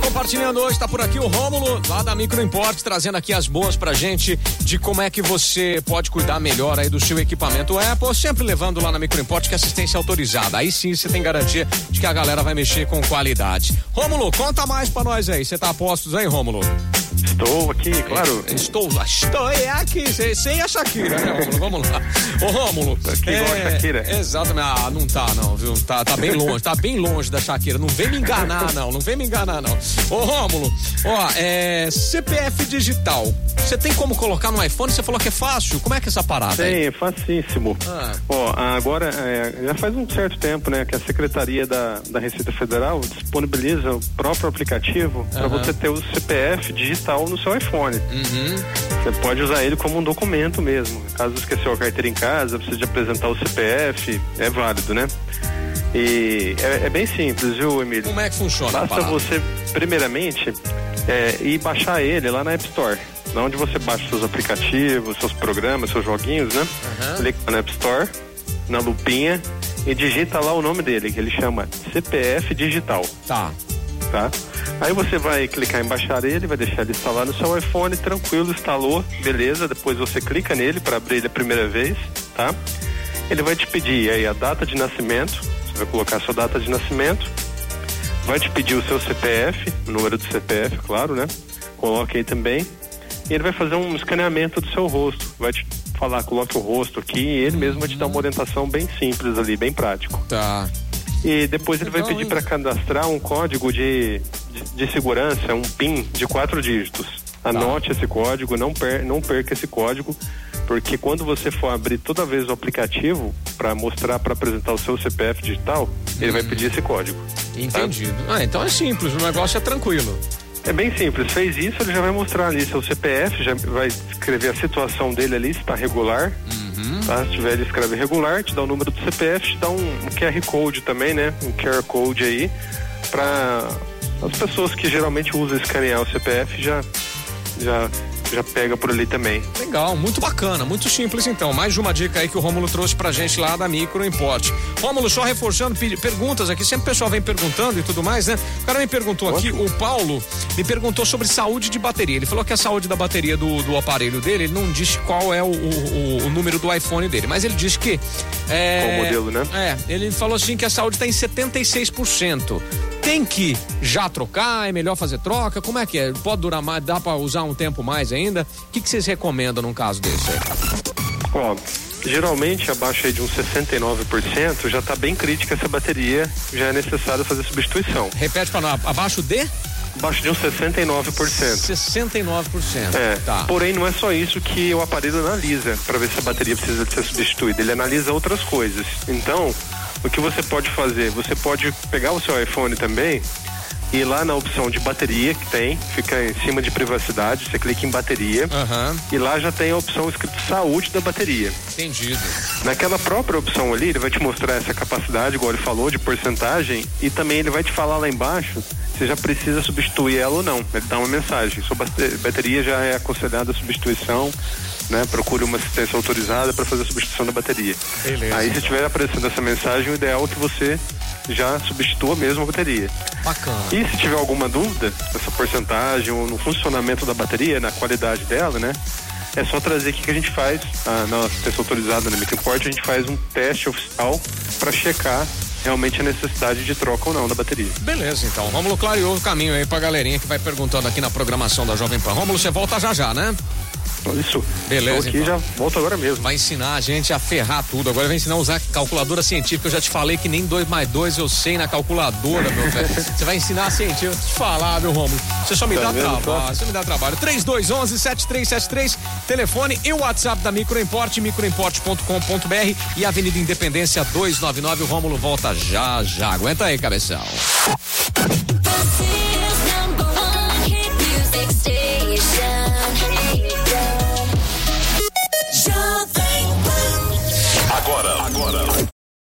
Compartilhando hoje, tá por aqui o Rômulo, lá da Micro Import, trazendo aqui as boas pra gente de como é que você pode cuidar melhor aí do seu equipamento Apple, sempre levando lá na Micro Import que é assistência autorizada. Aí sim você tem garantia de que a galera vai mexer com qualidade. Rômulo, conta mais pra nós aí. Você tá a postos aí, Rômulo? Estou aqui, claro. Estou, estou aqui, sem a Shakira, né, Rômulo? Vamos lá. Ô, Rômulo. Que é, igual a Shakira. Exatamente. Ah, não tá, não, viu? Tá, tá bem longe, tá bem longe da Shakira. Não vem me enganar, não. Não vem me enganar, não. Ô, Rômulo, ó, é. CPF digital. Você tem como colocar no iPhone? Você falou que é fácil. Como é que é essa parada? Tem, é facíssimo. Ah. Ó, agora, é, já faz um certo tempo, né, que a Secretaria da, da Receita Federal disponibiliza o próprio aplicativo para você ter o CPF digital no seu iPhone. Uhum. Você pode usar ele como um documento mesmo. Caso esqueceu a carteira em casa, precisa de apresentar o CPF, é válido, né? E é, é bem simples, viu, Emílio? Como é que funciona? Basta você, primeiramente, é, ir baixar ele lá na App Store. Onde você baixa seus aplicativos, seus programas, seus joguinhos, né? Uhum. Clica na App Store, na lupinha e digita lá o nome dele, que ele chama CPF Digital. Tá. Tá? Aí você vai clicar em baixar ele, vai deixar ele instalar no seu iPhone, tranquilo, instalou, beleza. Depois você clica nele para abrir ele a primeira vez, tá? Ele vai te pedir aí a data de nascimento, você vai colocar a sua data de nascimento, vai te pedir o seu CPF, o número do CPF, claro, né? Coloque aí também. E ele vai fazer um escaneamento do seu rosto, vai te falar, coloque o rosto aqui e ele mesmo vai te dar uma orientação bem simples ali, bem prático. Tá. E depois ele vai pedir para cadastrar um código de, de, de, segurança, um PIN de quatro dígitos. Anote tá. esse código, não, per, não perca esse código, porque quando você for abrir toda vez o aplicativo para mostrar, para apresentar o seu CPF digital, ele vai pedir esse código. Entendido. Tá? Ah, então é simples, o negócio é tranquilo. É bem simples. Fez isso, ele já vai mostrar ali seu CPF, já vai escrever a situação dele ali, se está regular. Uhum. Tá? Se tiver, ele escreve regular, te dá o número do CPF, te dá um, um QR Code também, né? Um QR Code aí, para as pessoas que geralmente usam escanear o CPF já, já já pega por ali também. Legal, muito bacana, muito simples então. Mais uma dica aí que o Rômulo trouxe pra gente lá da Micro Import. Rômulo, só reforçando perguntas aqui, sempre o pessoal vem perguntando e tudo mais, né? O cara me perguntou aqui, o Paulo me perguntou sobre saúde de bateria. Ele falou que a saúde da bateria do, do aparelho dele, ele não disse qual é o, o, o número do iPhone dele, mas ele disse que. É, qual modelo, né? É, ele falou assim que a saúde está em 76% tem que já trocar? É melhor fazer troca? Como é que é? Pode durar mais? Dá para usar um tempo mais ainda? O que, que vocês recomendam num caso desse? Ó, geralmente abaixo de uns 69% já está bem crítica essa bateria, já é necessário fazer substituição. Repete para nós, abaixo de? Abaixo de uns 69%. 69%. É. Tá. Porém, não é só isso que o aparelho analisa para ver se a bateria precisa de ser substituída. Ele analisa outras coisas. Então, o que você pode fazer? Você pode pegar o seu iPhone também e lá na opção de bateria que tem, fica em cima de privacidade, você clica em bateria uhum. e lá já tem a opção escrito saúde da bateria. Entendido. Naquela própria opção ali, ele vai te mostrar essa capacidade, igual ele falou, de porcentagem e também ele vai te falar lá embaixo se já precisa substituir ela ou não. Ele dá uma mensagem. Sua bateria já é aconselhada a substituição né? Procure uma assistência autorizada para fazer a substituição da bateria. Beleza. Aí se estiver aparecendo essa mensagem, o ideal é que você já substitua mesmo a bateria. Bacana. E se tiver alguma dúvida nessa porcentagem ou no funcionamento da bateria, na qualidade dela, né? É só trazer aqui que a gente faz, a, na assistência autorizada na Microport, a gente faz um teste oficial para checar realmente a necessidade de troca ou não da bateria. Beleza, então. Rômulo clareou o caminho aí pra galerinha que vai perguntando aqui na programação da Jovem Pan. Rômulo, você volta já já, né? Isso. Beleza. aqui então. já volto agora mesmo. Vai ensinar a gente a ferrar tudo. Agora vai ensinar a usar calculadora científica. Eu já te falei que nem 2 mais 2 eu sei na calculadora, meu velho. Você vai ensinar a científica. Eu te falar, meu Romulo. Você só me tá dá trabalho. Você me dá trabalho. 3211 7373 telefone e o WhatsApp da Microimport, microimport.com.br e Avenida Independência 299. O Rômulo volta já já. Aguenta aí, cabeção.